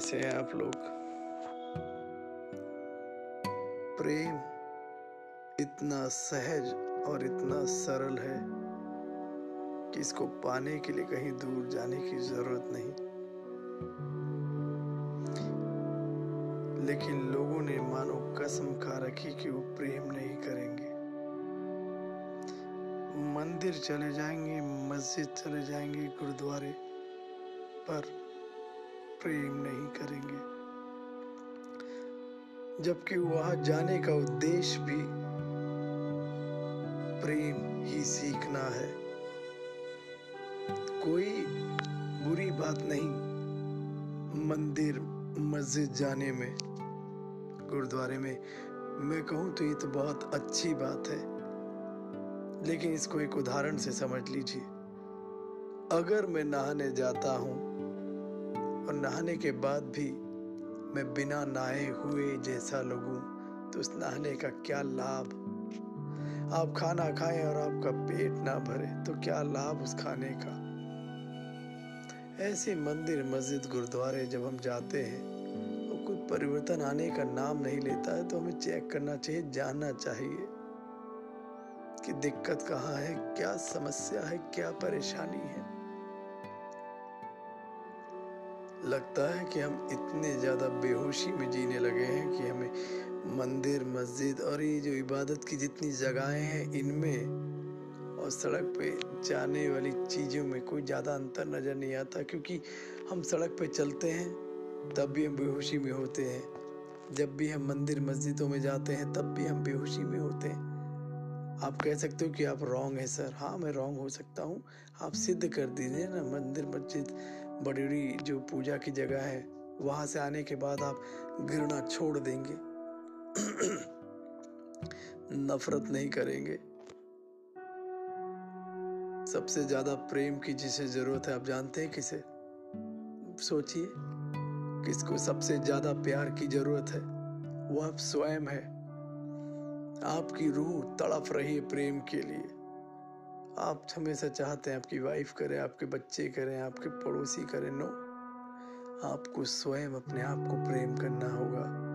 कैसे हैं आप लोग? प्रेम इतना सहज और इतना सरल है कि इसको पाने के लिए कहीं दूर जाने की ज़रूरत नहीं। लेकिन लोगों ने मानो कसम खा रखी कि वो प्रेम नहीं करेंगे। मंदिर चले जाएँगे, मस्जिद चले जाएँगे, गुरुद्वारे, पर प्रेम नहीं करेंगे। जबकि वहाँ जाने का उद्देश्य भी प्रेम ही सीखना है। कोई बुरी बात नहीं, मंदिर, मस्जिद जाने में, गुरुद्वारे में। मैं कहूँ तो ये तो बहुत अच्छी बात है। लेकिन इसको एक उदाहरण से समझ लीजिए। अगर मैं नहाने जाता हूँ और नहाने के बाद भी मैं बिना नहाए हुए जैसा लगूं तो उस नहाने का क्या लाभ? आप खाना खाएँ और आपका पेट ना भरे तो क्या लाभ उस खाने का? ऐसे मंदिर, मस्जिद, गुरुद्वारे जब हम जाते हैं तो कोई परिवर्तन आने का नाम नहीं लेता है तो हमें चेक करना चाहिए, जानना चाहिए कि दिक्कत कहाँ है, क्या समस्या है, क्या परेशानी है। लगता है कि हम इतने ज़्यादा बेहोशी में जीने लगे हैं कि हमें मंदिर, मस्जिद और ये जो इबादत की जितनी जगहें हैं, इनमें और सड़क पे जाने वाली चीज़ों में कोई ज़्यादा अंतर नज़र नहीं आता क्योंकि हम सड़क पे चलते हैं, तब भी हम बेहोशी में होते हैं। जब भी हम मंदिर, मस्जिदों में जाते हैं, तब भी हम बेहोशी में होते हैं। आप कह सकते हो कि आप रॉन्ग हैं सर हाँ मैं रॉन्ग हो सकता हूँ। आप सिद्ध कर दीजिए ना, मंदिर मस्जिद बड़ी बड़ी जो पूजा की जगह है, वहाँ से आने के बाद आप घृणा छोड़ देंगे। नफरत नहीं करेंगे। सबसे ज़्यादा प्रेम की जिसे ज़रूरत है, आप जानते हैं किसे? सोचिए, किसको सबसे ज़्यादा प्यार की ज़रूरत है, वो आप स्वयं है। आपकी रूह तड़प रही है प्रेम के लिए। आप हमेशा चाहते हैं आपकी वाइफ करे, आपके बच्चे करें, आपके पड़ोसी करें। नो आपको स्वयं अपने आप को प्रेम करना होगा।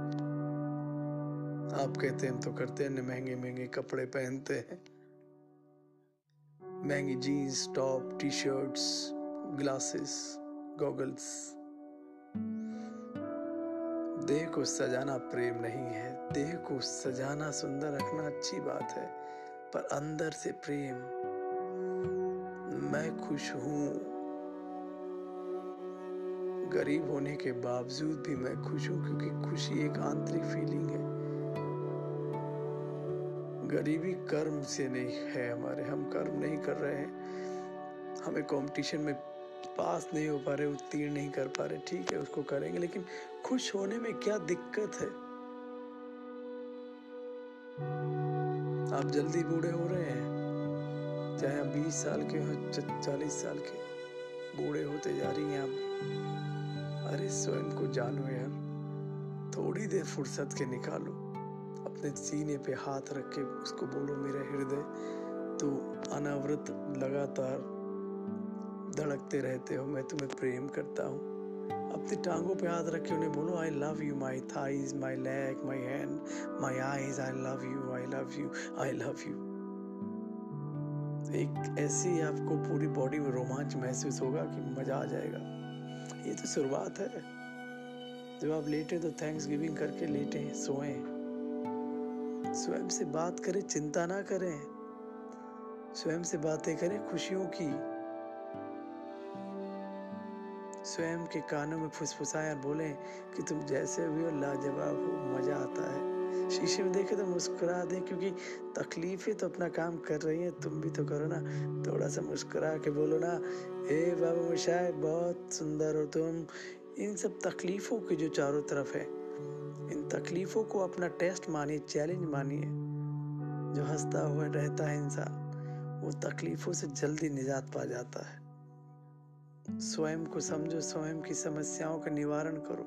आप कहते हैं तो करते हैं महँगे महँगे कपड़े पहनते हैं। महँगी jeans top T shirts glasses goggles देह को सजाना प्रेम नहीं है। देह को सजाना सुंदर रखना अच्छी बात है, पर अंदर से प्रेम, मैं खुश हूँ। गरीब होने के बावजूद भी मैं खुश हूँ, क्योंकि खुशी एक आंतरिक फीलिंग है। गरीबी कर्म से नहीं है हमारे, हम कर्म नहीं कर रहे हैं। हमें कंपटीशन में पास नहीं हो पा रहे, उत्तीर्ण नहीं कर पा रहे, ठीक है, उसको करेंगे, लेकिन खुश होने में क्या दिक्कत है? आप जल्दी बूढ़े हो रहे हैं। चाहे आप बीस साल के हो चालीस साल के। बूढ़े होते जा रही हैं आप। अरे स्वयं को जानो यार। थोड़ी देर फुर्सत के निकालो। अपने सीने पे हाथ रख के उसको बोलो, मेरा हृदय तो अनावृत लगातार धड़कते रहते हो। मैं तुम्हें प्रेम करता हूँ। अपनी टांगों पे हाथ रखे उन्हें बोलो I love you my thighs my leg my hand my eyes I love you I love you I love you एक ऐसी आपको पूरी बॉडी में रोमांच महसूस होगा कि मज़ा आ जाएगा। ये तो शुरुआत है। जब आप लेटे तो थैंक्स गिविंग करके लेटे, सोए। स्वयं से बात करें, चिंता ना करें। स्वयं से बातें करें खुशियों की। स्वयं के कानों में फुसफुसाएँ और बोलें कि तुम जैसे भी हो, लाजवाब हो, मज़ा आता है। शीशे में देखे तो मुस्कुरा दें, क्योंकि तकलीफें तो अपना काम कर रही हैं। तुम भी तो करो ना थोड़ा सा मुस्कुरा के बोलो ना, हे बाबा मुशाए बहुत सुंदर हो। तुम इन सब तकलीफों की जो चारों तरफ़ है, इन तकलीफों को अपना टेस्ट मानिए, चैलेंज मानिए। जो हंसता हुआ रहता है इंसान, वो तकलीफों से जल्दी निजात पा जाता है। स्वयं को समझो, स्वयं की समस्याओं का निवारण करो।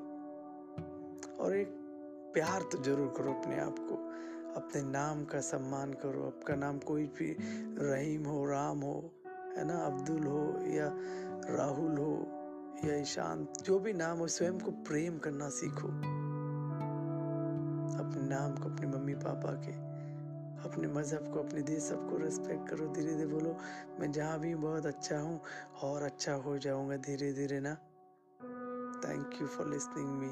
और एक प्यार तो ज़रूर करो अपने आप को। अपने नाम का सम्मान करो, आपका नाम कोई भी रहीम हो, राम हो, है ना, अब्दुल हो या राहुल हो या ईशांत जो भी नाम हो, स्वयं को प्रेम करना सीखो। अपने नाम को अपने मम्मी पापा के अपने मज़हब को, अपने देश सबको रेस्पेक्ट करो धीरे धीरे बोलो, मैं जहाँ भी बहुत अच्छा हूँ, और अच्छा हो जाऊँगा धीरे धीरे ना। Thank you for listening me